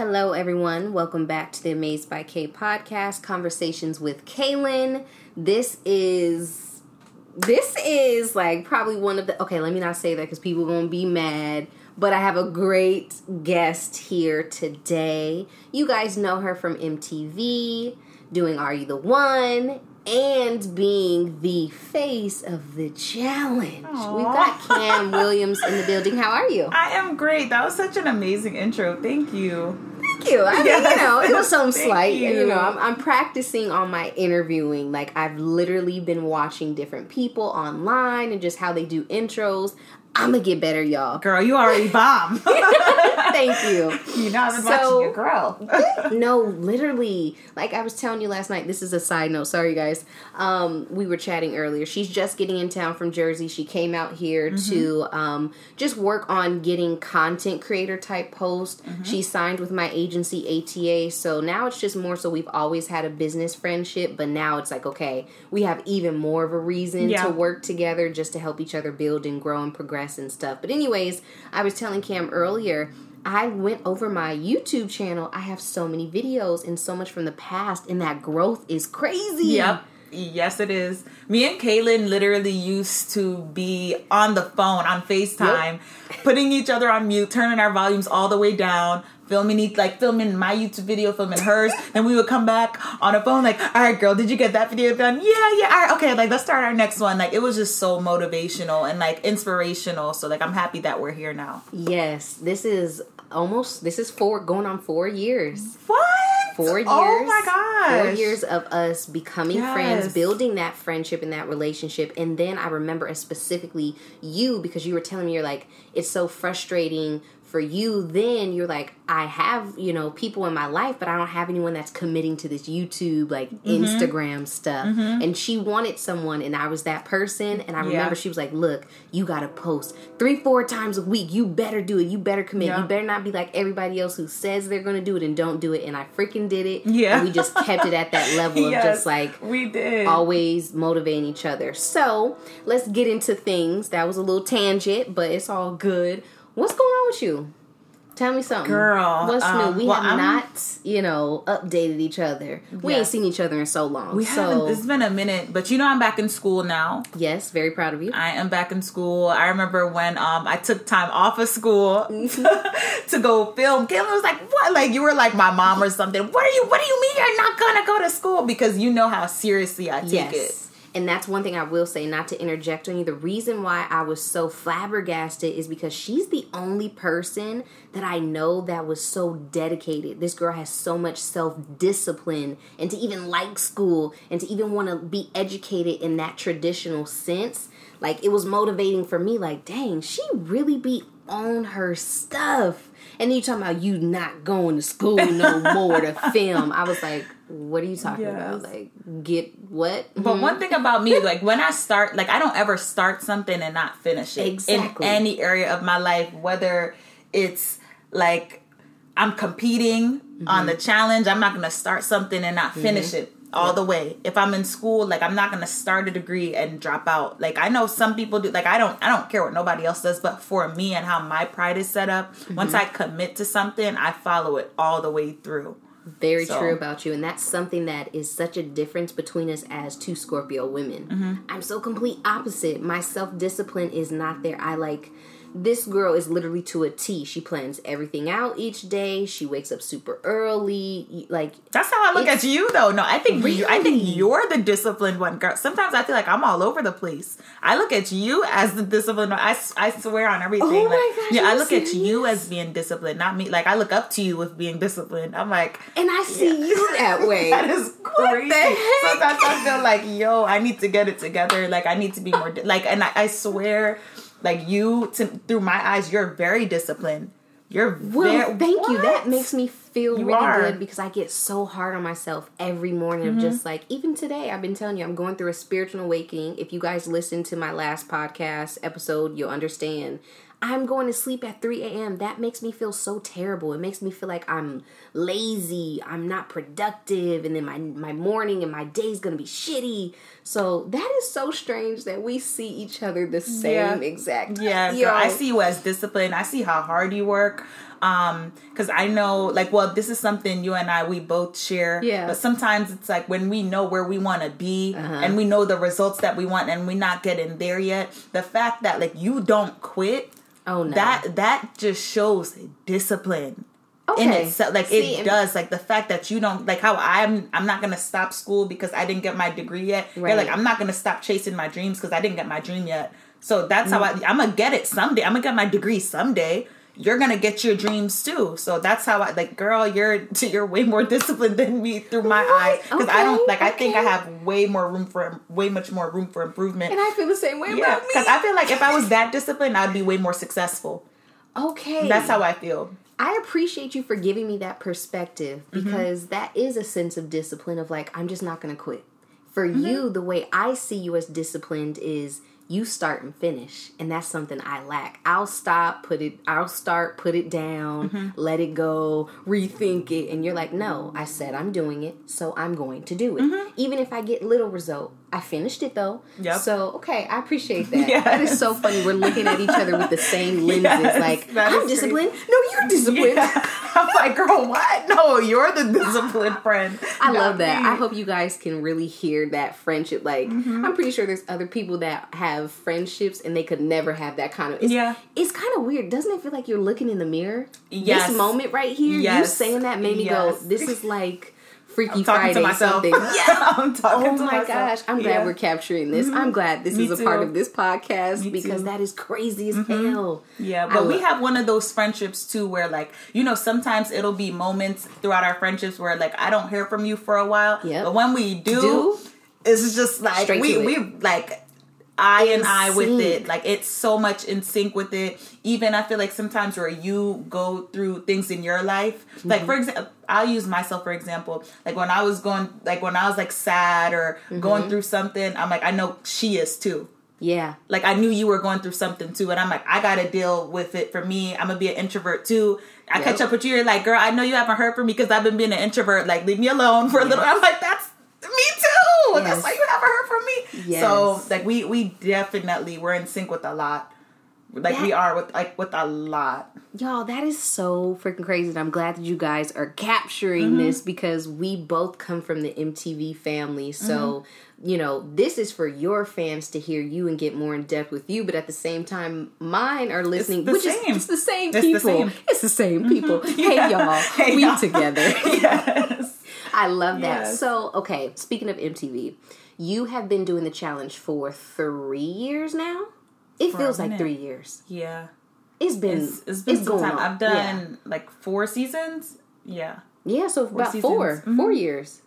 Hello, everyone. Welcome back to the Amazed by K podcast, Conversations with Kaylin. This is this is like probably one of the okay. Let me not say that because people are gonna be mad. But I have a great guest here today. You guys know her from MTV, doing Are You the One, and being the face of the challenge. Aww. We've got Cam Williams in the building. How are you? I am great. That was such an amazing intro. Thank you. Thank you. I mean, Yes. you know, it was something slight. You. you. know, I'm, I'm practicing on my interviewing. Like, I've literally been watching different people online and just how they do intros. I'm gonna get better, y'all. Girl, you already bomb. Thank you. you know, I've been So- watching your girl. No, literally. Like I was telling you last night, this is a side note. Sorry, guys. Um, we were chatting earlier. She's just getting in town from Jersey. She came out here to um, just work on getting content creator type posts. She signed with my agency ATA. So now it's just more so we've always had a business friendship, but now it's like, okay, we have even more of a reason Yeah. to work together just to help each other build and grow and progress and stuff. But, anyways, I was telling Cam earlier. I went over my YouTube channel. I have so many videos and so much from the past, and that growth is crazy. Yep. Yes, it is. Me and Kaylin literally used to be on the phone on FaceTime, putting each other on mute, turning our volumes all the way down, filming each, like filming my YouTube video, filming hers. then we would come back on a phone, like, all right, girl, did you get that video done? Yeah, yeah. All right, okay, like let's start our next one. Like it was just so motivational and like inspirational. So like I'm happy that we're here now. Yes, this is almost this is four going on four years. What? Four oh years. Oh my gosh. Four years of us becoming friends, building that friendship and that relationship. And then I remember specifically you because you were telling me you're like, it's so frustrating for you then you're like i have you know people in my life but i don't have anyone that's committing to this youtube like Mm-hmm. instagram stuff and she wanted someone and i was that person and i remember Yeah. she was like look you gotta post three four times a week you better do it you better commit Yeah. you better not be like everybody else who says they're gonna do it and don't do it and i freaking did it Yeah. and we just kept it at that level of just like we did. always motivating each other. So let's get into things. That was a little tangent, but it's all good. What's going on with you? Tell me something. Girl, What's um, new? We well, have I'm- not, you know, updated each other. We ain't seen each other in so long. We so haven't. It's been a minute, but you know I'm back in school now. yes, very proud of you. I am back in school. I remember when um I took time off of school to go film. Kaylin was like, "What? Like you were like my mom or something? What are you? What do you mean you're not gonna go to school? Because you know how seriously I take yes. it." And that's one thing I will say, not to interject on you. The reason why I was so flabbergasted is because she's the only person that I know that was so dedicated. This girl has so much self discipline and to even like school and to even want to be educated in that traditional sense. Like, it was motivating for me, like, dang, she really be on her stuff. And then you talking about you not going to school no more to film. I was like, what are you talking about? Like, get what? But one mm-hmm. thing about me, like when I start, like I don't ever start something and not finish it Exactly. in any area of my life, whether it's like I'm competing on mm-hmm. the challenge. I'm not gonna start something and not finish mm-hmm. it all the way. If I'm in school, like I'm not gonna start a degree and drop out. Like I know some people do. Like I don't. I don't care what nobody else does. But for me and how my pride is set up, once I commit to something, I follow it all the way through. Very So- true about you. And that's something that is such a difference between us as two Scorpio women. Mm-hmm. I'm so complete opposite. My self discipline is not there. I like this girl is literally to a T. She plans everything out each day. She wakes up super early. Like That's how I look at you, though. No, I think you, I think you're the disciplined one, girl. Sometimes I feel like I'm all over the place. I look at you as the disciplined one. I, I swear on everything. Oh my like, gosh, yeah, I look at you as being disciplined, not me. Like I look up to you with being disciplined. I'm like, and I see you that way. that is crazy. Sometimes I feel like, yo, I need to get it together. Like I need to be more di- like, and I, I swear, like you, to, through my eyes, you're very disciplined. You're Well, very, thank you. That makes me feel You really are. good because I get so hard on myself every morning of Mm-hmm. just like even today I've been telling you I'm going through a spiritual awakening. If you guys listen to my last podcast episode, you'll understand. I'm going to sleep at 3 a.m. That makes me feel so terrible. It makes me feel like I'm lazy, I'm not productive, and then my my morning and my day's gonna be shitty. So that is so strange that we see each other the same Yeah. exact. Yeah, Yo. I see you as disciplined. I see how hard you work. Um, because I know, like, well, this is something you and I we both share. Yeah. But sometimes it's like when we know where we want to be Uh-huh. and we know the results that we want, and we're not getting there yet. The fact that like you don't quit, Oh no. that that just shows discipline okay. in itself like See, it does like the fact that you don't like how i'm i'm not gonna stop school because i didn't get my degree yet Right. you're like i'm not gonna stop chasing my dreams because i didn't get my dream yet so that's how mm. i i'm gonna get it someday i'm gonna get my degree someday you're gonna get your dreams too so that's how i like girl you're you're way more disciplined than me through my eyes because i don't Okay, like i think i have way more room for way much more room for improvement And I feel the same way yeah about me. because i feel like if i was that disciplined i'd be way more successful okay. that's how i feel I appreciate you for giving me that perspective Mm-hmm. because that is a sense of discipline of like I'm just not to quit. For Mm-hmm. you, the way I see you as disciplined is you start and finish, and that's something I lack. I'll stop, put it I'll start, put it down, Mm-hmm. let it go, rethink it, and you're like, "No, I said I'm doing it, so I'm going to do it." Even if I get little result, I finished it though. Yep. So, okay, I appreciate that. Yes. That is so funny. We're looking at each other with the same lenses Yes, like, "I'm is disciplined." No, you're disciplined. Yeah. I'm like, girl, what? No, you're the disciplined friend. I love that. me. I hope you guys can really hear that friendship. Like, Mm-hmm. I'm pretty sure there's other people that have friendships and they could never have that kind of. It's, Yeah. It's kind of weird. Doesn't it feel like you're looking in the mirror? Yes. This moment right here, you Yes. saying that made me Yes. go, this is like Freaky I'm talking Friday to myself. something. Yeah. I'm talking Oh to my myself. gosh. I'm glad Yeah. Mm-hmm. we're capturing this. I'm glad this Me is a part of this podcast Me because too. Mm-hmm. that is crazy as hell. Yeah, but we have one of those friendships too where like, you know, sometimes it'll be moments throughout our friendships where like I don't hear from you for a while. Yeah. But when we do, Do? it's just like Straight we we like eye and In eye with it. Like it's so much in sync with it. Even I feel like sometimes where you go through things in your life. Like Mm-hmm. for example I'll use myself for example. Like when I was going like when I was like sad or going Mm-hmm. through something, I'm like, I know she is too Yeah. like I knew you were going through something too, and I'm like, I gotta deal with it. For me, I'm gonna be an introvert too. I Yep. catch up with you. You're like, girl, I know you haven't heard from me because I've been being an introvert. Like, leave me alone for a little. I'm like, that's too. Yes. That's why you haven't heard from me. Yes. So like, we we definitely we're in sync with a lot. Like That- we are with like with a lot. Y'all, that is so freaking crazy. And I'm glad that you guys are capturing mm-hmm. this because we both come from the MTV family. So, mm-hmm. you know, this is for your fans to hear you and get more in depth with you. But at the same time, mine are listening, the which same. is it's the same It's the people. same. It's the same mm-hmm. people. Hey, Yeah. y'all, Hey, we y'all. together. yes. I love that. Yes. So, okay, speaking of MTV, you have been doing the challenge for three years now. It a feels like three years. Yeah. It's been It's, it's been some time. on. I've done like four seasons. Yeah. Yeah, so about seasons. four, Mhm. four years.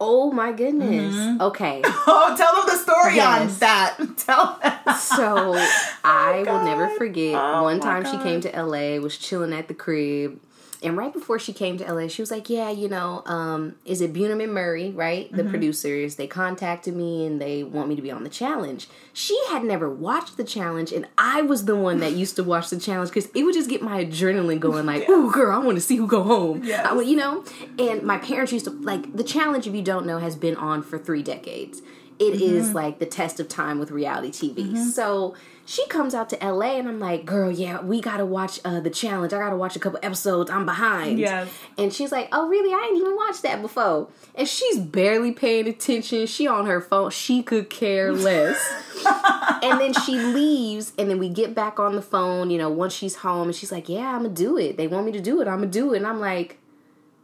Oh my goodness. Okay, Oh, tell them the story Yes. on that. Tell them. so I will never forget. Oh one time she came to LA, was chilling at the crib, and right before she came to LA, she was like, "Yeah, you know, um, is it Bunim and Murray, right? The Mm-hmm. producers. They contacted me and they want me to be on the challenge." She had never watched the challenge, and I was the one that used to watch the challenge because it would just get my adrenaline going. Like, "Ooh, girl, I want to see who go home." Yes. I, you know. And my parents used to like the challenge. If you don't know, has been on for three decades. It is Mm-hmm. like the test of time with reality TV. So she comes out to LA, and I'm like, "Girl, yeah, we gotta watch uh, the challenge. I gotta watch a couple episodes. I'm behind." Yes. And she's like, "Oh, really? I ain't even watched that before." And she's barely paying attention. She on her phone. She could care less. and then she leaves, and then we get back on the phone. You know, once she's home, and she's like, "Yeah, I'm gonna do it. They want me to do it. I'm gonna do it." And I'm like.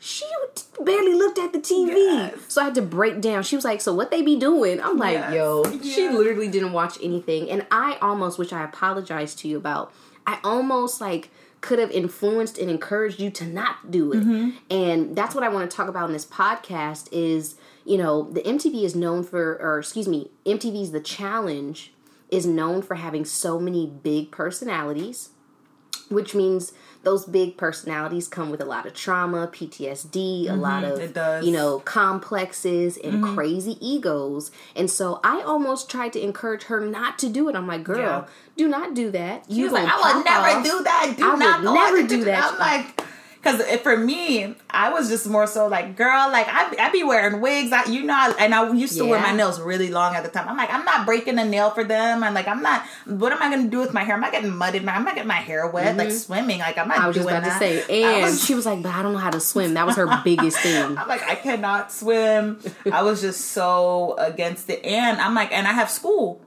She barely looked at the TV, Yes. so I had to break down. She was like, "So what they be doing?" I'm like, Yes. "Yo, she literally didn't watch anything." And I almost, which I apologize to you about, I almost like could have influenced and encouraged you to not do it. Mm-hmm. And that's what I want to talk about in this podcast. Is you know the MTV is known for, or excuse me, MTV's The Challenge is known for having so many big personalities which means those big personalities come with a lot of trauma, PTSD, a lot of Mm-hmm. Mm-hmm. you know complexes and crazy egos. And so I almost tried to encourage her not to do it. I'm like, girl, Yeah. do not do that. You like, I would never off." do that. Do I would not go never do that. I'm like, because for me, I was just more so like, girl, like I, I be wearing wigs, I, you know, I, and I used to wear my nails really long at the time. I'm like, I'm not breaking a nail for them, I'm like, I'm not. What am I gonna do with my hair? I'm not getting muddied. My, I'm not getting my hair wet, like swimming. Like I'm not. Mm-hmm. I was just about to say, and was- she was like, "But I don't know how to swim." That was her biggest thing. I'm like, I cannot swim. I was just so against it. And I'm like, and I have school.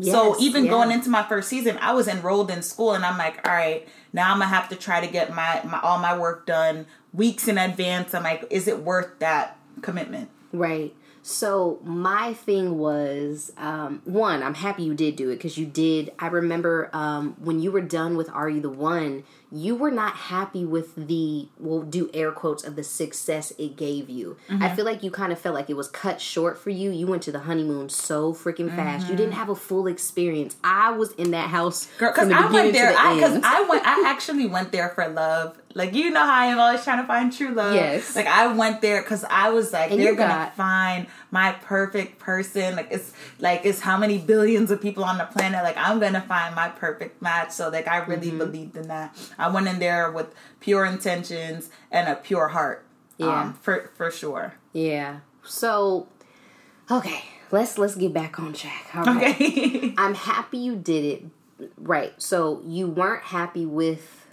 So even yeah. going into my first season, I was enrolled in school and I'm like, all right, now I'm gonna have to try to get my, my all my work done weeks in advance. I'm like, is it worth that commitment? Right. So my thing was um, one. I'm happy you did do it because you did. I remember um, when you were done with Are You the One, you were not happy with the we'll do air quotes of the success it gave you. Mm-hmm. I feel like you kind of felt like it was cut short for you. You went to the honeymoon so freaking fast. You didn't have a full experience. I was in that house Because I went there, the I because. I went, I actually went there for love. Like you know how I am always trying to find true love. Yes. Like I went there because I was like, And they're gonna got- find my perfect person. Like it's like it's how many billions of people on the planet. Like I'm gonna find my perfect match. So like I really Mm-hmm. believed in that. I went in there with pure intentions and a pure heart. Yeah. Um, for for sure. yeah. So okay, let's let's get back on track. All right. Okay. I'm happy you did it. Right. So you weren't happy with.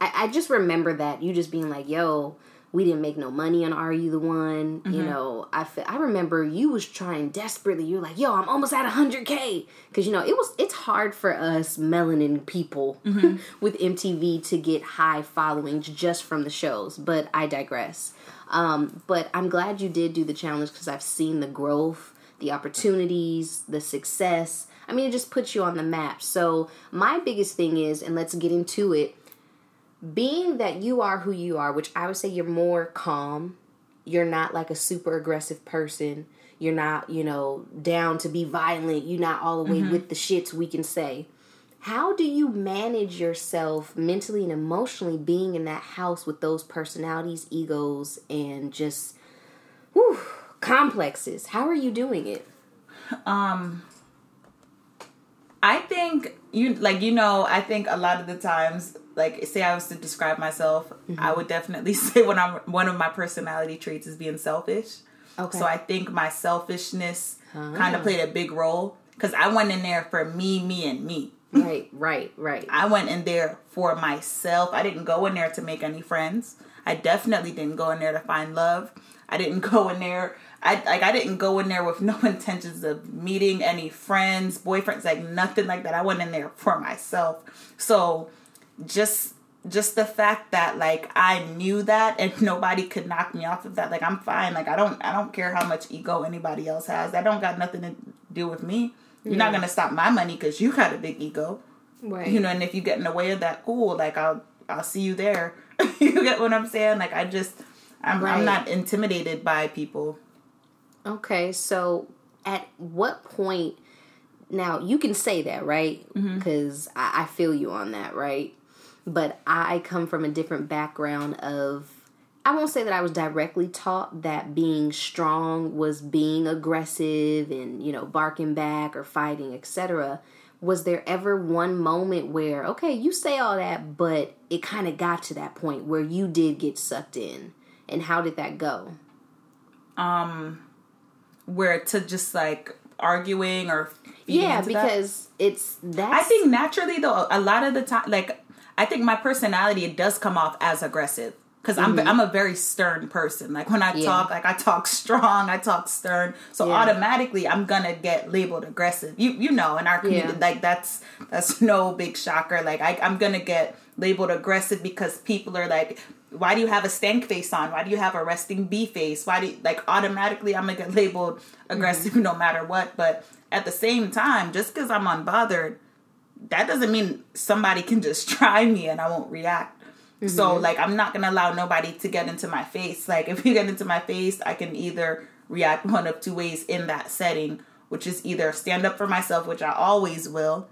I, I just remember that you just being like, "Yo, we didn't make no money on Are You the One?" You know, I fe- I remember you was trying desperately. You're like, "Yo, I'm almost at hundred k," because you know it was it's hard for us melanin people with MTV to get high followings just from the shows. But I digress. Um, but I'm glad you did do the challenge because I've seen the growth, the opportunities, the success. I mean, it just puts you on the map. So, my biggest thing is, and let's get into it, being that you are who you are, which I would say you're more calm, you're not like a super aggressive person, you're not, you know, down to be violent, you're not all the way with the shits, we can say. How do you manage yourself mentally and emotionally being in that house with those personalities, egos, and just whew, complexes? How are you doing it? Um, I think you like you know I think a lot of the times like say I was to describe myself I mm-hmm. would definitely say when I'm one of my personality traits is being selfish. Okay. So I think my selfishness ah. kind of played a big role cuz I went in there for me me and me. Right, right, right. I went in there for myself. I didn't go in there to make any friends. I definitely didn't go in there to find love. I didn't go in there. I like I didn't go in there with no intentions of meeting any friends, boyfriends, like nothing like that. I went in there for myself. So just just the fact that like I knew that and nobody could knock me off of that. Like I'm fine. Like I don't I don't care how much ego anybody else has. That don't got nothing to do with me. You're not gonna stop my money because you got a big ego Right. you know and if you get in the way of that cool like i'll i'll see you there you get what i'm saying like i just i'm, Right. I'm not intimidated by people Okay, so at what point now you can say that, right? Mm-hmm. Because I, I feel you on that, right? But I come from a different background of I won't say that I was directly taught that being strong was being aggressive and, you know, barking back or fighting, etc. Was there ever one moment where, okay, you say all that, but it kind of got to that point where you did get sucked in? And how did that go? Um where to just like arguing or Yeah, into that. because it's that i think naturally though a lot of the time like i think my personality it does come off as aggressive because I'm, I'm a very stern person like when i Mm-hmm. Yeah. talk like i talk strong i talk stern so Yeah. automatically i'm gonna get labeled aggressive you you know in our community Yeah. like that's that's no big shocker like I, i'm gonna get labeled aggressive because people are like why do you have a stank face on why do you have a resting bee face why do you, like automatically i'm gonna get labeled aggressive Mm-hmm. no matter what but at the same time just because i'm unbothered that doesn't mean somebody can just try me and I won't react. So like I'm not gonna allow nobody to get into my face. Like if you get into my face, I can either react one of two ways in that setting, which is either stand up for myself, which I always will.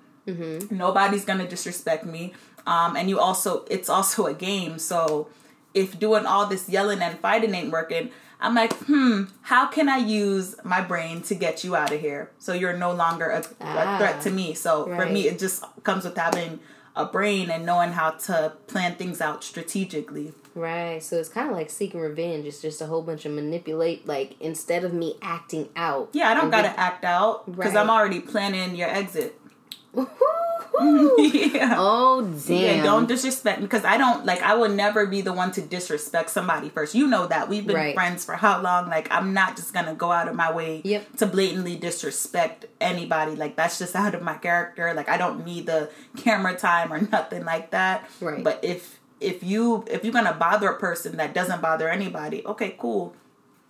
Nobody's gonna disrespect me. Um, and you also, it's also a game. So if doing all this yelling and fighting ain't working, I'm like, hmm, how can I use my brain to get you out of here? So you're no longer a, Ah, a threat to me. So for me, it just comes with having a brain and knowing how to plan things out strategically. Right. So it's kind of like seeking revenge. It's just a whole bunch of manipulate. Like instead of me acting out. Yeah, I don't gotta act out because Right. I'm already planning your exit. Yeah. oh damn! Yeah, don't disrespect me because I don't like. I would never be the one to disrespect somebody first. You know that we've been Right. friends for how long? Like I'm not just gonna go out of my way Yep. to blatantly disrespect anybody. Like that's just out of my character. Like I don't need the camera time or nothing like that. Right. But if if you if you're gonna bother a person that doesn't bother anybody, okay, cool.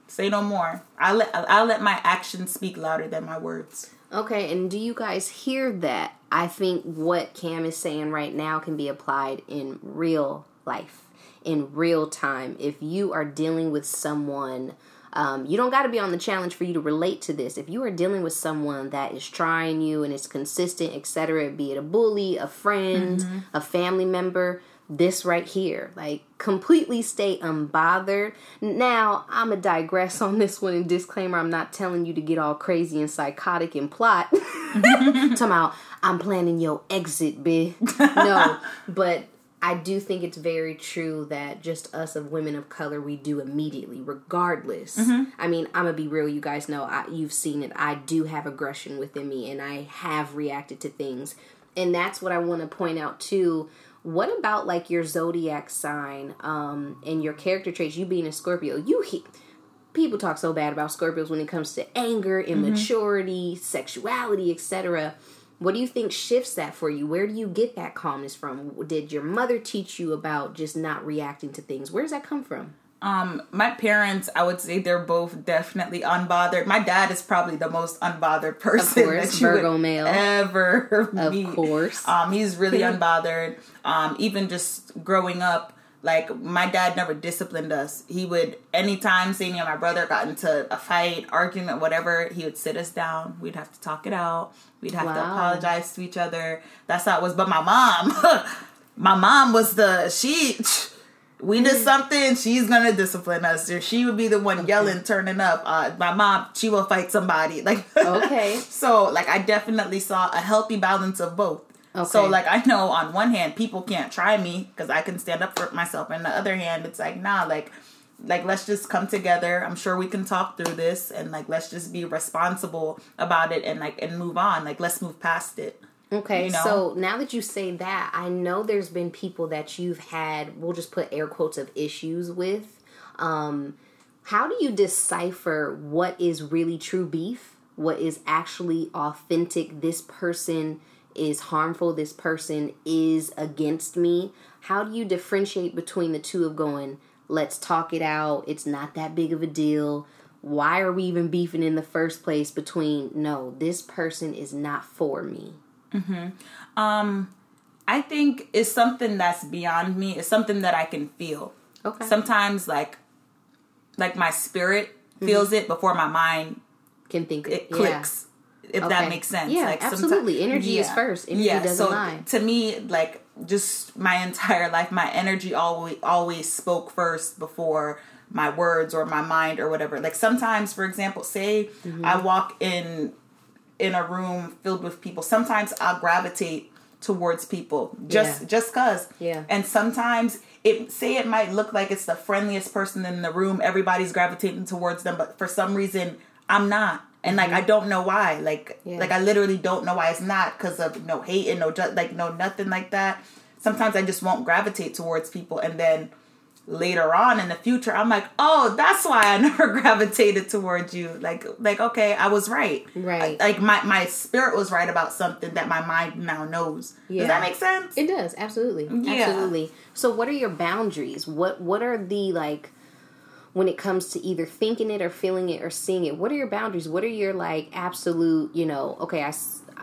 Say no more. I let I'll let my actions speak louder than my words. Okay, and do you guys hear that? I think what Cam is saying right now can be applied in real life, in real time. If you are dealing with someone, um, you don't got to be on the challenge for you to relate to this. If you are dealing with someone that is trying you and is consistent, etc., be it a bully, a friend, a family member, this right here, like completely stay unbothered. Now, I'm gonna digress on this one and disclaimer I'm not telling you to get all crazy and psychotic and plot. Talking about, I'm planning your exit, bitch. No, but I do think it's very true that just us of women of color, we do immediately, regardless. Mm-hmm. I mean, I'm gonna be real. You guys know, I, you've seen it. I do have aggression within me, and I have reacted to things, and that's what I want to point out too. What about like your zodiac sign um, and your character traits? You being a Scorpio, you he- people talk so bad about Scorpios when it comes to anger, immaturity, sexuality, etc. What do you think shifts that for you? Where do you get that calmness from? Did your mother teach you about just not reacting to things? Where does that come from? Um, my parents, I would say they're both definitely unbothered. My dad is probably the most unbothered person course, that you Virgo would male. ever Of meet. course. Um, he's really unbothered. Um, even just growing up, like my dad never disciplined us. He would anytime say me and my brother got into a fight, argument, whatever, he would sit us down. We'd have to talk it out. We'd have to apologize to each other. That's how it was. But my mom, my mom was the she we did something, she's gonna discipline us. Or she would be the one yelling, turning up. Uh, my mom, she will fight somebody. Like Okay. so like I definitely saw a healthy balance of both. Okay. So like I know on one hand people can't try me because I can stand up for myself, and the other hand it's like nah, like like let's just come together. I'm sure we can talk through this, and like let's just be responsible about it, and like and move on. Like let's move past it. Okay, You know? so now that you say that, I know there's been people that you've had, we'll just put air quotes of issues with. Um, how do you decipher what is really true beef? What is actually authentic? This person is harmful, this person is against me. How do you differentiate between the two of going, let's talk it out, it's not that big of a deal? Why are we even beefing in the first place between, no, this person is not for me? Mm-hmm. Um, I think it's something that's beyond me. It's something that I can feel. Okay. Sometimes like like my spirit mm-hmm. feels it before my mind can think it yeah. clicks. If Okay. that makes sense. Yeah, like absolutely. Energy is first. Energy doesn't so lie. To me, like just my entire life, my energy always always spoke first before my words or my mind or whatever. Like sometimes, for example, say Mm-hmm. I walk in in a room filled with people. Sometimes I'll gravitate towards people just Yeah. just cause. Yeah. And sometimes it say it might look like it's the friendliest person in the room. Everybody's gravitating towards them, but for some reason I'm not. And like I don't know why. Like Mm-hmm. Yeah. like I literally don't know why it's not because of no hate and no ju- like no nothing like that. Sometimes I just won't gravitate towards people, and then later on in the future, I'm like, oh, that's why I never gravitated towards you. Like like okay, I was right. Right. Like my my spirit was right about something that my mind now knows. Yeah. Does that make sense? It does absolutely, Yeah. absolutely. So, what are your boundaries? What What are the like when it comes to either thinking it or feeling it or seeing it? What are your boundaries? What are your like absolute? You know, okay, I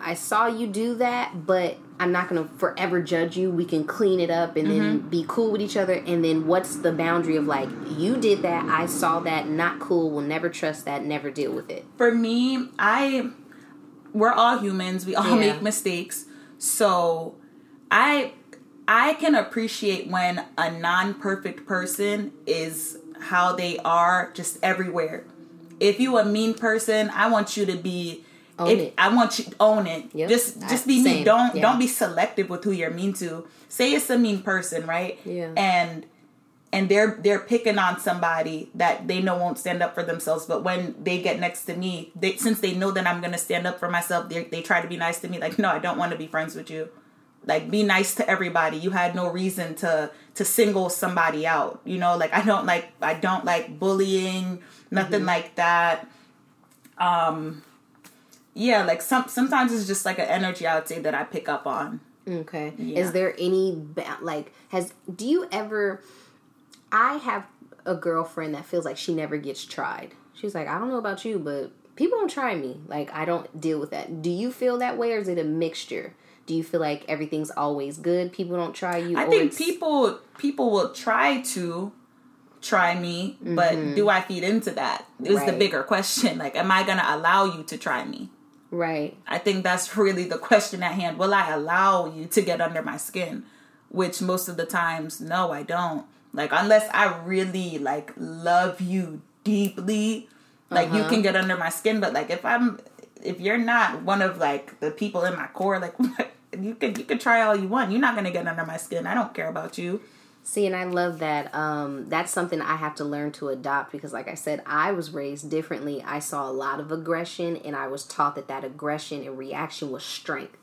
I saw you do that, but I'm not gonna forever judge you. We can clean it up and then mm-hmm. be cool with each other. And then what's the boundary of like you did that? I saw that. Not cool. Will never trust that. Never deal with it. for me, I we're all humans. We all Yeah. make mistakes. So I I can appreciate when a non-perfect person is how they are just everywhere. If you a mean person, I want you to be Own if, it. I want you to own it. Yep. Just just be me. same. Don't Yeah. don't be selective with who you're mean to. Say it's a mean person, right? Yeah. And and they're they're picking on somebody that they know won't stand up for themselves but when they get next to me they since they know that i'm gonna stand up for myself they, they try to be nice to me like no i don't want to be friends with you like be nice to everybody you had no reason to to single somebody out you know like i don't like i don't like bullying nothing mm-hmm. like that um yeah like some sometimes it's just like an energy i would say that i pick up on okay yeah. is there any like has do you ever I have a girlfriend that feels like she never gets tried. She's like, I don't know about you, but people don't try me. Like, I don't deal with that. Do you feel that way, or is it a mixture? Do you feel like everything's always good? People don't try you. I think people people will try to try me, mm-hmm. but do I feed into that? Is right. the bigger question. Like, am I gonna allow you to try me? Right. I think that's really the question at hand. Will I allow you to get under my skin? Which most of the times, no, I don't. Like unless I really like love you deeply, like uh-huh. you can get under my skin. But like if I'm if you're not one of like the people in my core, like you could you could try all you want. You're not gonna get under my skin. I don't care about you. See, and I love that. Um, that's something I have to learn to adopt because, like I said, I was raised differently. I saw a lot of aggression, and I was taught that that aggression and reaction was strength.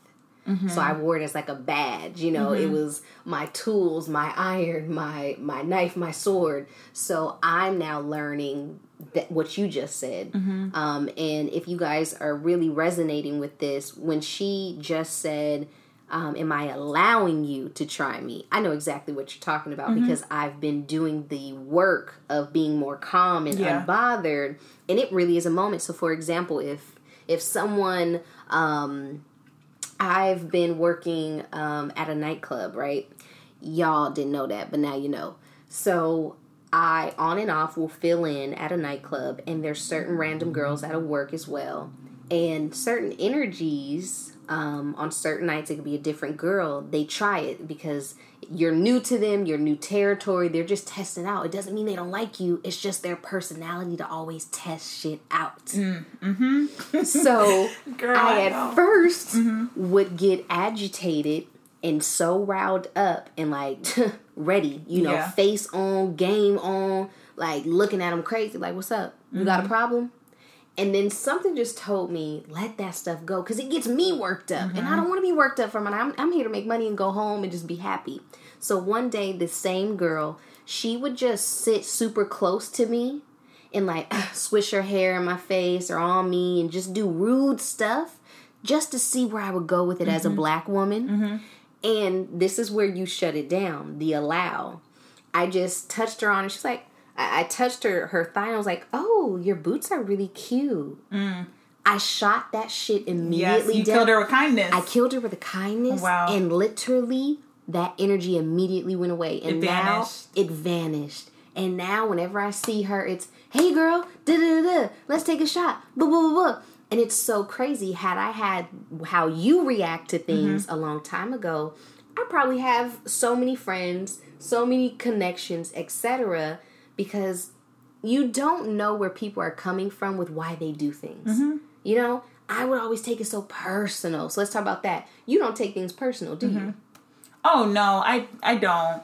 Mm-hmm. So I wore it as like a badge, you know, mm-hmm. it was my tools, my iron, my my knife, my sword. So I'm now learning that what you just said. Mm-hmm. Um, and if you guys are really resonating with this, when she just said, um, am I allowing you to try me? I know exactly what you're talking about mm-hmm. because I've been doing the work of being more calm and yeah. unbothered, and it really is a moment. So, for example, if if someone um, I've been working um, at a nightclub, right? Y'all didn't know that, but now you know. So I on and off will fill in at a nightclub, and there's certain random girls at a work as well, and certain energies um, on certain nights it could be a different girl. They try it because you're new to them, you're new territory. They're just testing out. It doesn't mean they don't like you. It's just their personality to always test shit out. Mm, hmm so Girl, I at I 1st mm-hmm. would get agitated and so riled up and like ready, you know, yeah. face on, game on, like looking at them crazy. Like, what's up? You mm-hmm. got a mm-hmm. problem? And then something just told me, let that stuff go because it gets me worked up. Mm-hmm. And I mm-hmm. don't want to be worked up from it. I'm, I'm here to make money and go home and just be happy. So one day, this same girl, she would just sit super close to me and like swish her hair in my face or on me and just do rude stuff just to see where I would go with it mm-hmm. as a mm-hmm. black woman. Mm-hmm. And this is where you shut it down, the allow. I just touched her on and she's like, I, I touched her her thigh and I was like, "Oh, your boots are really cute." Mm. I shot that shit immediately. Yes, you down. killed her with kindness. I killed her with a kindness. Wow. And literally, that energy immediately went away, and it now vanished. it vanished. And now, whenever I see her, it's "Hey, girl, da da da, let's take a shot." Blah blah blah blah. And it's so crazy. Had I had how you react to things mm-hmm. a long time ago, I probably have so many friends, so many connections, etc because you don't know where people are coming from with why they do things. Mm-hmm. You know, I would always take it so personal. So let's talk about that. You don't take things personal, do mm-hmm. you? Oh no, I I don't.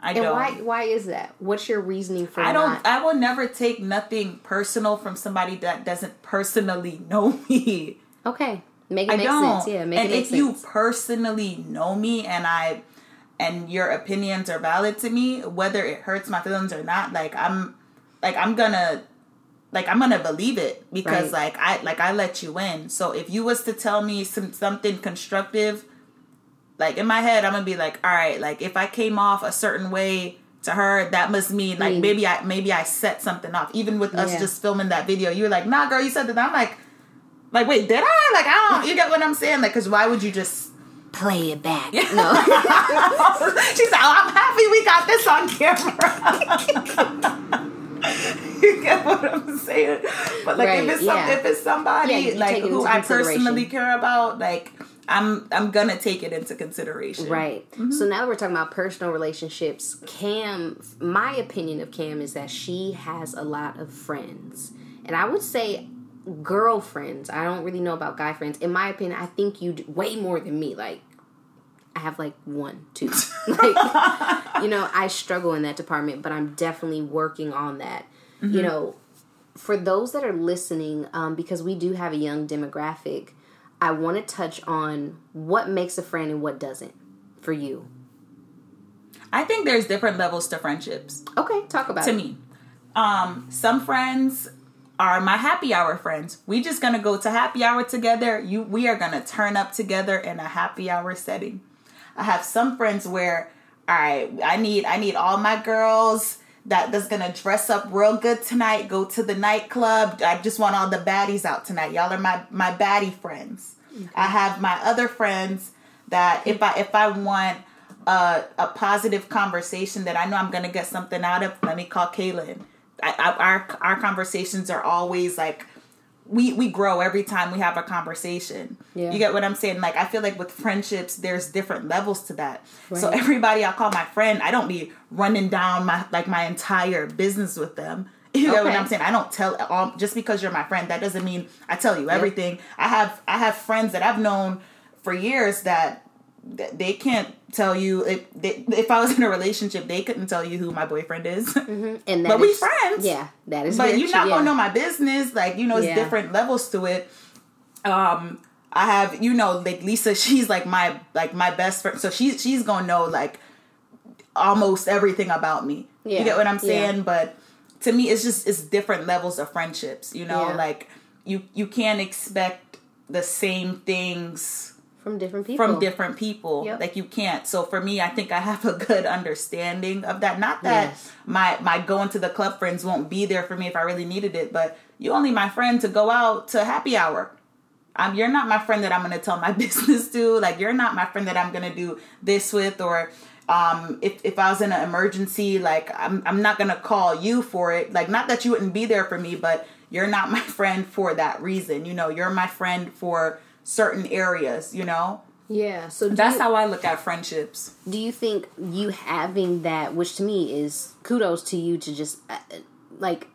I and don't. why why is that? What's your reasoning for I don't not? I will never take nothing personal from somebody that doesn't personally know me. Okay. Make it I make don't. sense. Yeah, make and it make if you personally know me and I and your opinions are valid to me, whether it hurts my feelings or not, like I'm like I'm gonna like I'm gonna believe it because right. like I like I let you in. So if you was to tell me some something constructive, like in my head I'm gonna be like, all right, like if I came off a certain way to her, that must mean like mm. maybe I maybe I set something off. Even with us yeah. just filming that video, you were like, nah, girl, you said that. I'm like, like wait, did I? Like I don't. You get what I'm saying? Like, cause why would you just play it back. No. She's like, oh, I'm happy we got this on camera. you get what I'm saying? But like right, if it's some, yeah. if it's somebody yeah, like who I personally care about, like I'm I'm gonna take it into consideration. Right. Mm-hmm. So now that we're talking about personal relationships, Cam my opinion of Cam is that she has a lot of friends. And I would say girlfriends. I don't really know about guy friends. In my opinion, I think you do way more than me. Like I have like one, two. like, you know, I struggle in that department, but I'm definitely working on that. You know, for those that are listening, um, because we do have a young demographic, I want to touch on what makes a friend and what doesn't for you. I think there's different levels to friendships. Okay, talk about to it. me. Um, some friends are my happy hour friends. We just gonna go to happy hour together. You we are gonna turn up together in a happy hour setting. I have some friends where all right, I need I need all my girls that that's gonna dress up real good tonight, go to the nightclub. I just want all the baddies out tonight. Y'all are my my baddie friends. I have my other friends that if I if I want a, a positive conversation that I know I'm gonna get something out of, let me call Kaylin. I, I, our our conversations are always like we we grow every time we have a conversation. Yeah. You get what I'm saying? Like I feel like with friendships, there's different levels to that. So everybody I call my friend, I don't be running down my like my entire business with them. You get what I'm saying? I don't tell all just because you're my friend. That doesn't mean I tell you everything. I have I have friends that I've known for years that that they can't tell you if they, if I was in a relationship, they couldn't tell you who my boyfriend is. And that But we friends. Yeah, that is. but you're not yeah. gonna know my business. Like you know, it's Yeah. different levels to it. Um, I have you know like Lisa. She's like my like my best friend. So she she's gonna know like almost everything about me. Yeah. You get what I'm Yeah. saying? But to me, it's just it's different levels of friendships. You know, Yeah. like you you can't expect the same things from different people. from different people. Yep. Like you can't. So for me, I think I have a good understanding of that. Not that Yes. my my going to the club friends won't be there for me if I really needed it, but you only my friend to go out to happy hour. Um, you're not my friend that I'm gonna tell my business to. Like you're not my friend that I'm gonna do this with or um if, if I was in an emergency, like I'm I'm not gonna call you for it. Like not that you wouldn't be there for me, but you're not my friend for that reason. You know, you're my friend for certain areas, you know? Yeah. So That's you, how I look at friendships. do you think you having that, which to me is kudos to you to just uh, like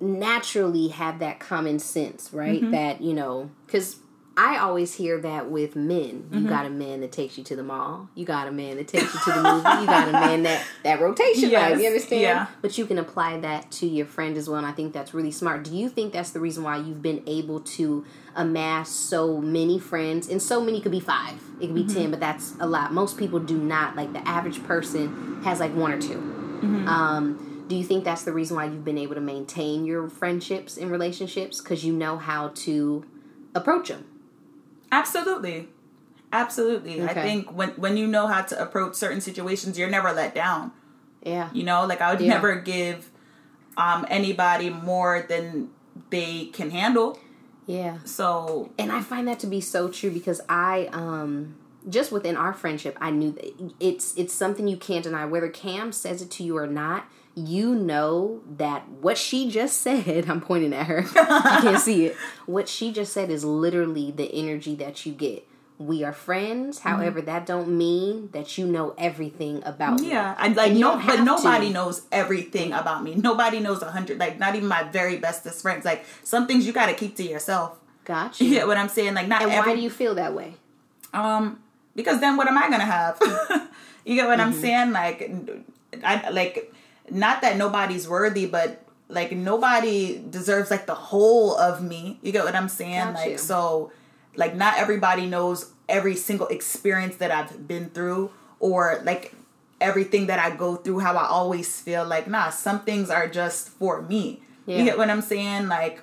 naturally have that common sense, right? Mm-hmm. That you know, because I always hear that with men. Mm-hmm. You got a man that takes you to the mall. You got a man that takes you to the movie. You got a man that that rotation. Yes, Right? You understand? yeah. But you can apply that to your friend as well, and I think that's really smart. Do you think that's the reason why you've been able to amass so many friends? And so many could be five, it could be Mm-hmm. ten, but that's a lot. Most people do not. Like the average person has like one or 2 Mm-hmm. Um, do you think that's the reason why you've been able to maintain your friendships and relationships because you know how to approach them? Absolutely. Absolutely. I think when when you know how to approach certain situations, you're never let down. Yeah. You know, like I would Yeah. never give um anybody more than they can handle. Yeah. So and I find that to be so true because I um just within our friendship I knew that it's it's something you can't deny whether Cam says it to you or not you know that what she just said I'm pointing at her I can't see it what she just said is literally the energy that you get we are friends however that don't mean that you know everything about me. yeah, I like no, but nobody to. knows everything about me. Nobody knows a hundred. Like not even my very bestest friends. Like some things you got to keep to yourself. gotcha You get what I'm saying? Like not and every why do you feel that way Um, because then what am I gonna have? you get what Mm-hmm. I'm saying? Like, I like not that nobody's worthy, but like nobody deserves like the whole of me. You get what I'm saying? Got like, you. so like not everybody knows every single experience that I've been through or like everything that I go through. How I always feel like nah, some things are just for me. Yeah. You get what I'm saying? Like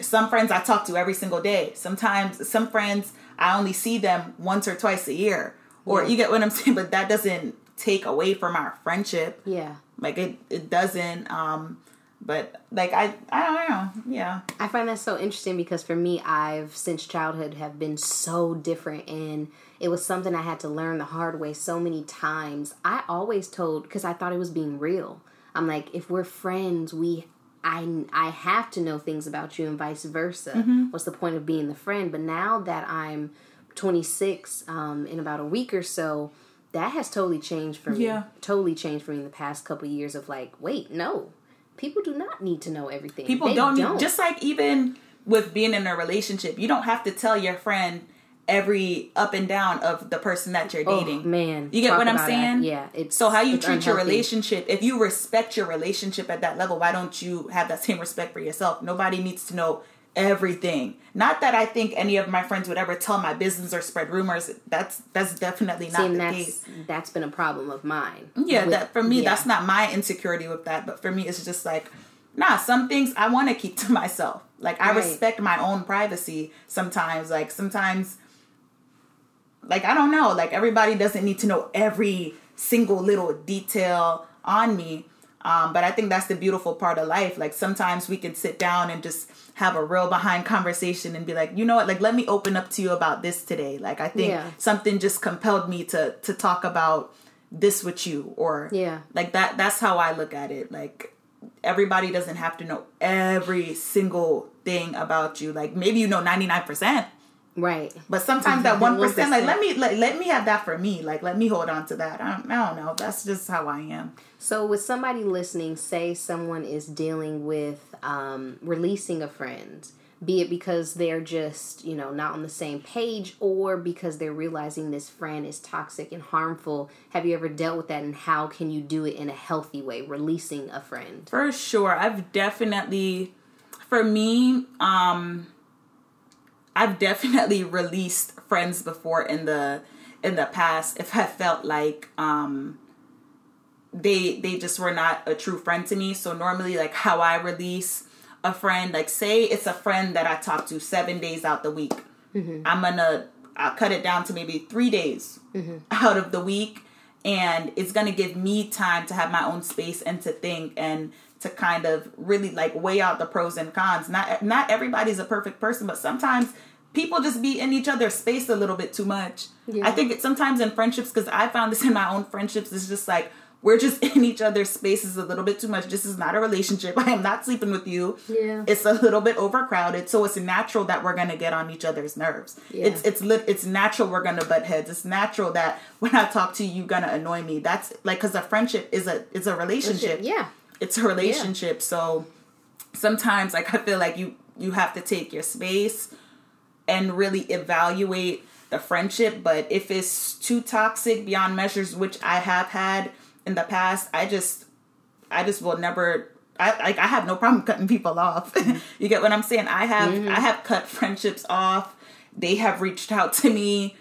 some friends I talk to every single day. Sometimes some friends I only see them once or twice a year. Or Yeah. you get what I'm saying, but that doesn't take away from our friendship. yeah Like it it doesn't um but like I I don't know. Yeah. I find that so interesting because for me, I've since childhood have been so different, and it was something I had to learn the hard way so many times. I always told because I thought it was being real. I'm like, if we're friends, we. I, I have to know things about you and vice versa. Mm-hmm. What's the point of being the friend? But now that I'm 26, um, in about a week or so, that has totally changed for me. Yeah. Totally changed for me in the past couple years of like, wait, no, people do not need to know everything. People don't, need just like even with being in a relationship, you don't have to tell your friend every up and down of the person that you're Oh, dating. man. You get Talk what I'm saying? that. Yeah, it's- so how you treat your relationship, if you respect your relationship at that level, why don't you have that same respect for yourself? Nobody needs to know everything. Not that I think any of my friends would ever tell my business or spread rumors. That's that's definitely not See, the that's case. that's been a problem of mine. Yeah, With- that for me, yeah. that's not my insecurity with that. But for me, it's just like, nah. Some things I want to keep to myself. Like I Right. respect my own privacy. Sometimes, like sometimes, like I don't know. Like everybody doesn't need to know every single little detail on me. Um, but I think that's the beautiful part of life. Like sometimes we can sit down and just have a real behind conversation and be like, you know what? Like let me open up to you about this today. Like I think Yeah. something just compelled me to to talk about this with you or Yeah. like that that's how i look at it like everybody doesn't have to know every single thing about you like maybe you know 99% right. but sometimes that 1% like let me let, let me have that for me like let me hold on to that i don't, I don't know that's just how i am So, with somebody listening, say someone is dealing with um, releasing a friend, be it because they're just, you know, not on the same page or because they're realizing this friend is toxic and harmful. Have you ever dealt with that and how can you do it in a healthy way, releasing a friend? For sure. I've definitely for me, um I've definitely released friends before in the in the past if I felt like um they they just were not a true friend to me. So normally like how I release a friend, like say it's a friend that I talk to 7 days out the week. I'm going to I'll cut it down to maybe 3 days out of the week and it's going to give me time to have my own space and to think and to kind of really like weigh out the pros and cons. Not not everybody's a perfect person but sometimes people just be in each other's space a little bit too much. Yeah. i think it sometimes in friendships because i found this in my own friendships it's just like we're just in each other's spaces a little bit too much. This is not a relationship. I am not sleeping with you. Yeah. it's a little bit overcrowded so it's natural that we're going to get on each other's nerves. Yeah. it's it's lit it's natural we're going to butt heads. It's natural that when i talk to you you're going to annoy me. That's like because a friendship is a is a relationship Yeah. It's a relationship so sometimes like i feel like you you have to take your space and really evaluate the friendship but if it's too toxic beyond measures which i have had in the past i just i just will never I like I have no problem cutting people off. Mm-hmm. you get what I'm saying? I have mm-hmm. I have cut friendships off. They have reached out to me.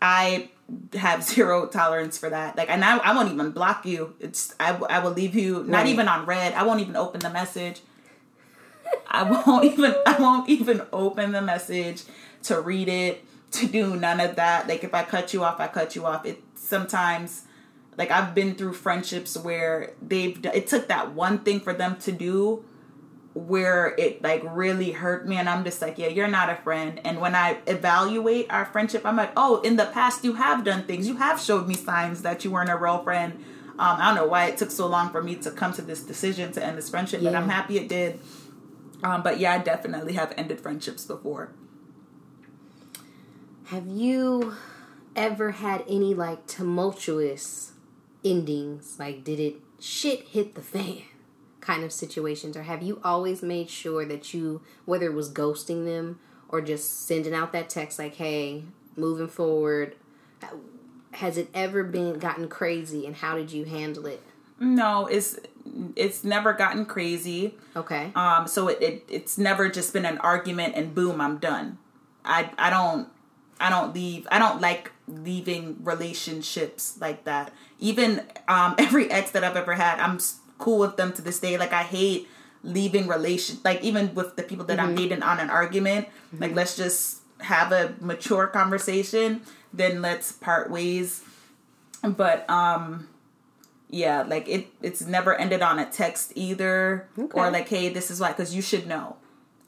I have zero tolerance for that. Like, and I, I won't even block you. It's I, I will leave you not Right. even on red. I won't even open the message. I won't even I won't even open the message to read it to do none of that. Like if I cut you off, I cut you off. It sometimes like I've been through friendships where they've it took that one thing for them to do where it like really hurt me and I'm just like, yeah, you're not a friend. And when I evaluate our friendship, I'm like, oh, in the past you have done things. You have showed me signs that you weren't a real friend. Um, I don't know why it took so long for me to come to this decision to end this friendship, but I'm happy it did. Um, but yeah, I definitely have ended friendships before. Have you ever had any like tumultuous endings? Like, did it shit hit the fan kind of situations? Or have you always made sure that you, whether it was ghosting them or just sending out that text like, hey, moving forward, has it ever been gotten crazy and how did you handle it? No, it's it's never gotten crazy. Okay. Um, so it, it it's never just been an argument and boom, I'm done. I I don't I don't leave. I don't like leaving relationships like that. Even um, every ex that I've ever had, I'm cool with them to this day. Like I hate leaving relation. Like even with the people that I'm dating on an argument, like let's just have a mature conversation. Then let's part ways. But um, yeah, like it it's never ended on a text either Okay. or like hey, this is why cuz you should know.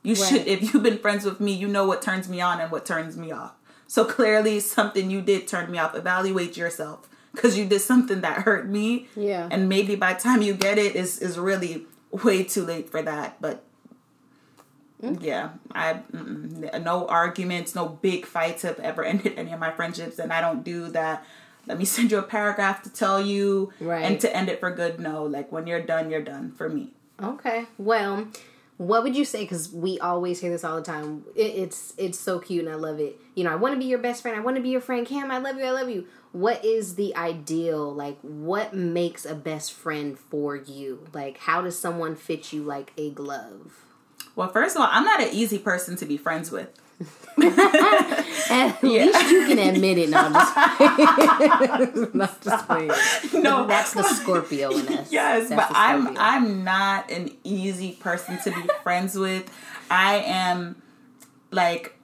You Right. should if you've been friends with me, you know what turns me on and what turns me off. So clearly something you did turn me off. Evaluate yourself cuz you did something that hurt me. Yeah. And maybe by the time you get it is is really way too late for that, but mm. yeah, I no arguments, no big fights have ever ended any of my friendships, and I don't do that. Let me send you a paragraph to tell you, Right. and to end it for good. No, like when you're done, you're done for me. Okay. Well, what would you say? Because we always hear this all the time. It, it's it's so cute and I love it. You know, I want to be your best friend. I want to be your friend. Kam, I love you. I love you. What is the ideal? Like, what makes a best friend for you? Like, how does someone fit you like a glove? Well, first of all, I'm not an easy person to be friends with. At least you can admit it. No, I'm just, not just playing. No. that's the Scorpio in us. Yes, That's but I'm I'm not an easy person to be friends with. I am like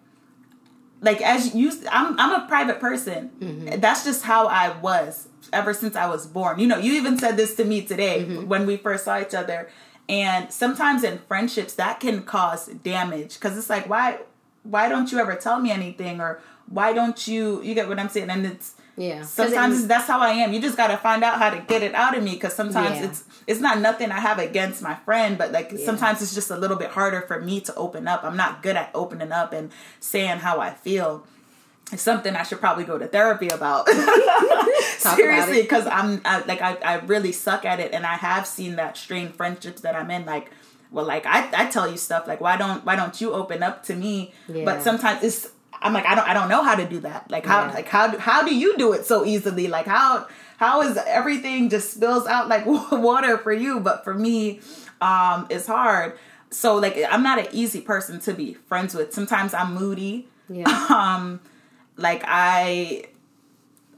like as you I'm I'm a private person. Mm-hmm. That's just how I was ever since I was born. You know, you even said this to me today Mm-hmm. when we first saw each other. And sometimes in friendships that can cause damage cuz it's like why why don't you ever tell me anything or why don't you you get what I'm saying and it's yeah. 'Cause sometimes that's how I am. You just got to find out how to get it out of me because sometimes Yeah. it's it's not nothing I have against my friend, but like sometimes it's just a little bit harder for me to open up. I'm not good at opening up and saying how I feel. It's something I should probably go to therapy about. Seriously, because I'm I, like I, I really suck at it, and I have seen that strained friendships that I'm in. Like, well, like I, I tell you stuff like why don't why don't you open up to me? Yeah. But sometimes it's I'm like I don't I don't know how to do that. Like how Yeah. like how do- how do you do it so easily? Like how how is everything just spills out like water for you, but for me, um, it's hard. So like I'm not an easy person to be friends with. Sometimes I'm moody. Yeah. Um, like I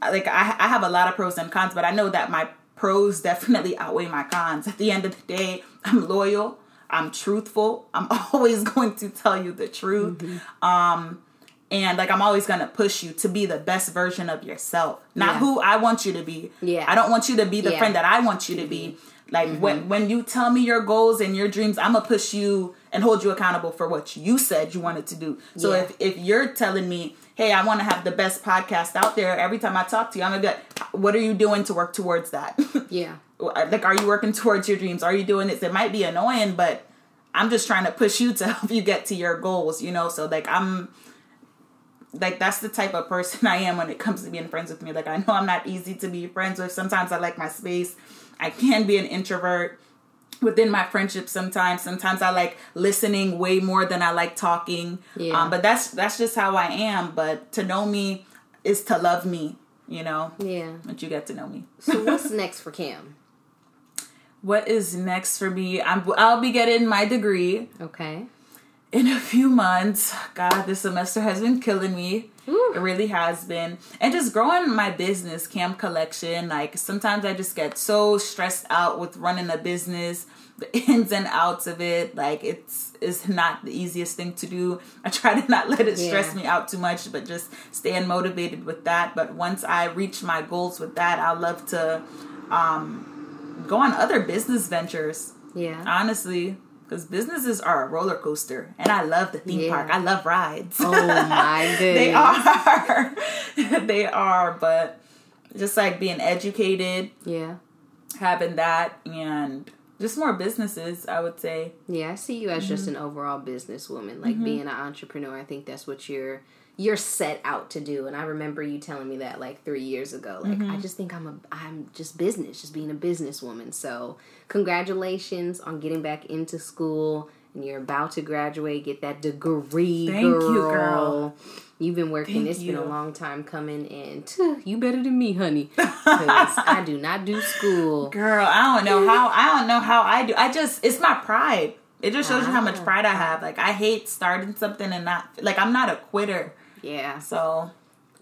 like I, I have a lot of pros and cons, but I know that my pros definitely outweigh my cons. At the end of the day, I'm loyal. I'm truthful. I'm always going to tell you the truth. Um, and like I'm always gonna push you to be the best version of yourself, not Yeah. who I want you to be. Yeah. I don't want you to be the Yeah. Mm-hmm. friend that I want you to be. Like when when you tell me your goals and your dreams, I'm gonna push you and hold you accountable for what you said you wanted to do. So Yeah. if if you're telling me, hey, I want to have the best podcast out there, every time I talk to you, I'm gonna be like, what are you doing to work towards that? Yeah. like, are you working towards your dreams? Are you doing this? It might be annoying, but I'm just trying to push you to help you get to your goals. You know, so like I'm like that's the type of person I am when it comes to being friends with me. Like I know I'm not easy to be friends with. Sometimes I like my space. I can be an introvert within my friendship sometimes. Sometimes I like listening way more than I like talking. Yeah. Um, but that's that's just how I am. But to know me is to love me, you know. Yeah. But you get to know me. So what's next for Kam? What is next for me? I'm I'll be getting my degree Okay. In a few months. God, this semester has been killing me. Ooh. It really has been. And just growing my business, Kam Collection. Like sometimes I just get so stressed out with running a business, the ins and outs of it. Like it's is not the easiest thing to do. I try to not let it stress Yeah. me out too much, but just staying motivated with that. But once I reach my goals with that, I love to um, go on other business ventures Yeah. honestly because businesses are a roller coaster and i love the theme Yeah. park i love rides Oh my goodness. they are they are but just like being educated Yeah. having that and just more businesses i would say Yeah, I see you as just mm-hmm. an overall businesswoman, like mm-hmm. being an entrepreneur. I think that's what you're you're set out to do. And I remember you telling me that like three years ago. Like I just think I'm a I'm just business, just being a businesswoman. So congratulations on getting back into school and you're about to graduate, get that degree. Thank you, girl. You've been working. Thank It's been a long time coming, and you better than me, honey I do not do school. girl i don't know how i don't know how i do i just it's my pride it just shows you how much Ah. pride i have like i hate starting something and not like i'm not a quitter Yeah, so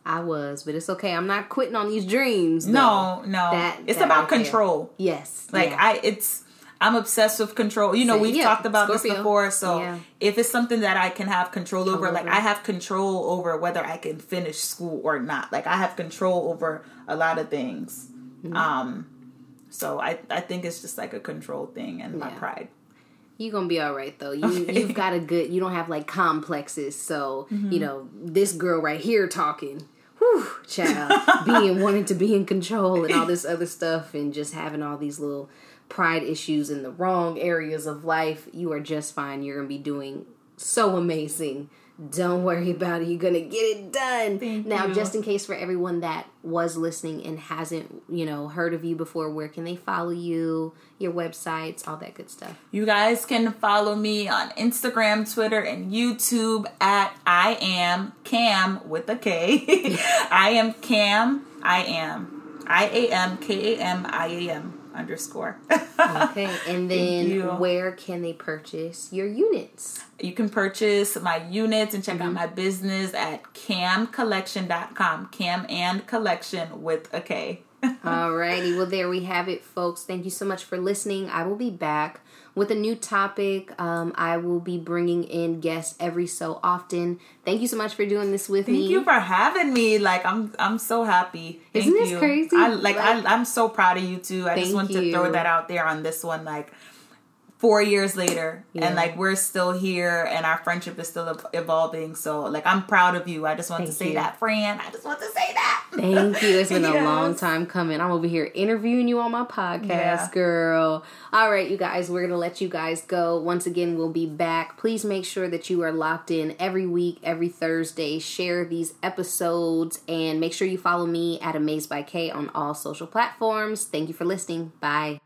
I was, but it's okay. I'm not quitting on these dreams. though. no no That- it's that about right there. control Yes. Like yeah. I, it's I'm obsessed with control. You know, Same. we've Yeah, talked about this before. So Yeah. if it's something that I can have control over, like. I have control over whether I can finish school or not. Like I have control over a lot of things. Mm-hmm. Um, so I I think it's just like a control thing and my pride. You gonna be all right though. You Okay. you've got a good. You don't have like complexes. So Mm-hmm. you know this girl right here talking. Whew, child, being wanting to be in control and all this other stuff, and just having all these little pride issues in the wrong areas of life. You are just fine. You're gonna be doing so amazing. Don't worry about it. You're gonna get it done. Thank now, you. just in case for everyone that was listening and hasn't, you know, heard of you before, where can they follow you? Your websites, all that good stuff. You guys can follow me on Instagram, Twitter, and YouTube at I am Kam with a K. I am Kam. I am. I A M K A M I A M underscore. Okay, and then where can they purchase your units? You can purchase my units and check Mm-hmm. out my business at kamcollection.com. Kam and collection with a K. Alrighty, well there we have it, folks. Thank you so much for listening. I will be back with a new topic. Um, I will be bringing in guests every so often. Thank you so much for doing this with me. Thank you for having me. Like I'm I'm so happy. Thank Isn't this you. crazy? I like, Like- I I'm so proud of you too. I just Thank want to throw that out there on this one like 4 years later Yeah. and like we're still here and our friendship is still evolving. So like I'm proud of you. I just want Thank to say you. that, Fran. I just want to say that. Thank you. It's been a long time coming. I'm over here interviewing you on my podcast, Yeah. girl. All right, you guys, we're going to let you guys go. Once again, we'll be back. Please make sure that you are locked in every week, every Thursday. Share these episodes and make sure you follow me at Amazed by K on all social platforms. Thank you for listening. Bye.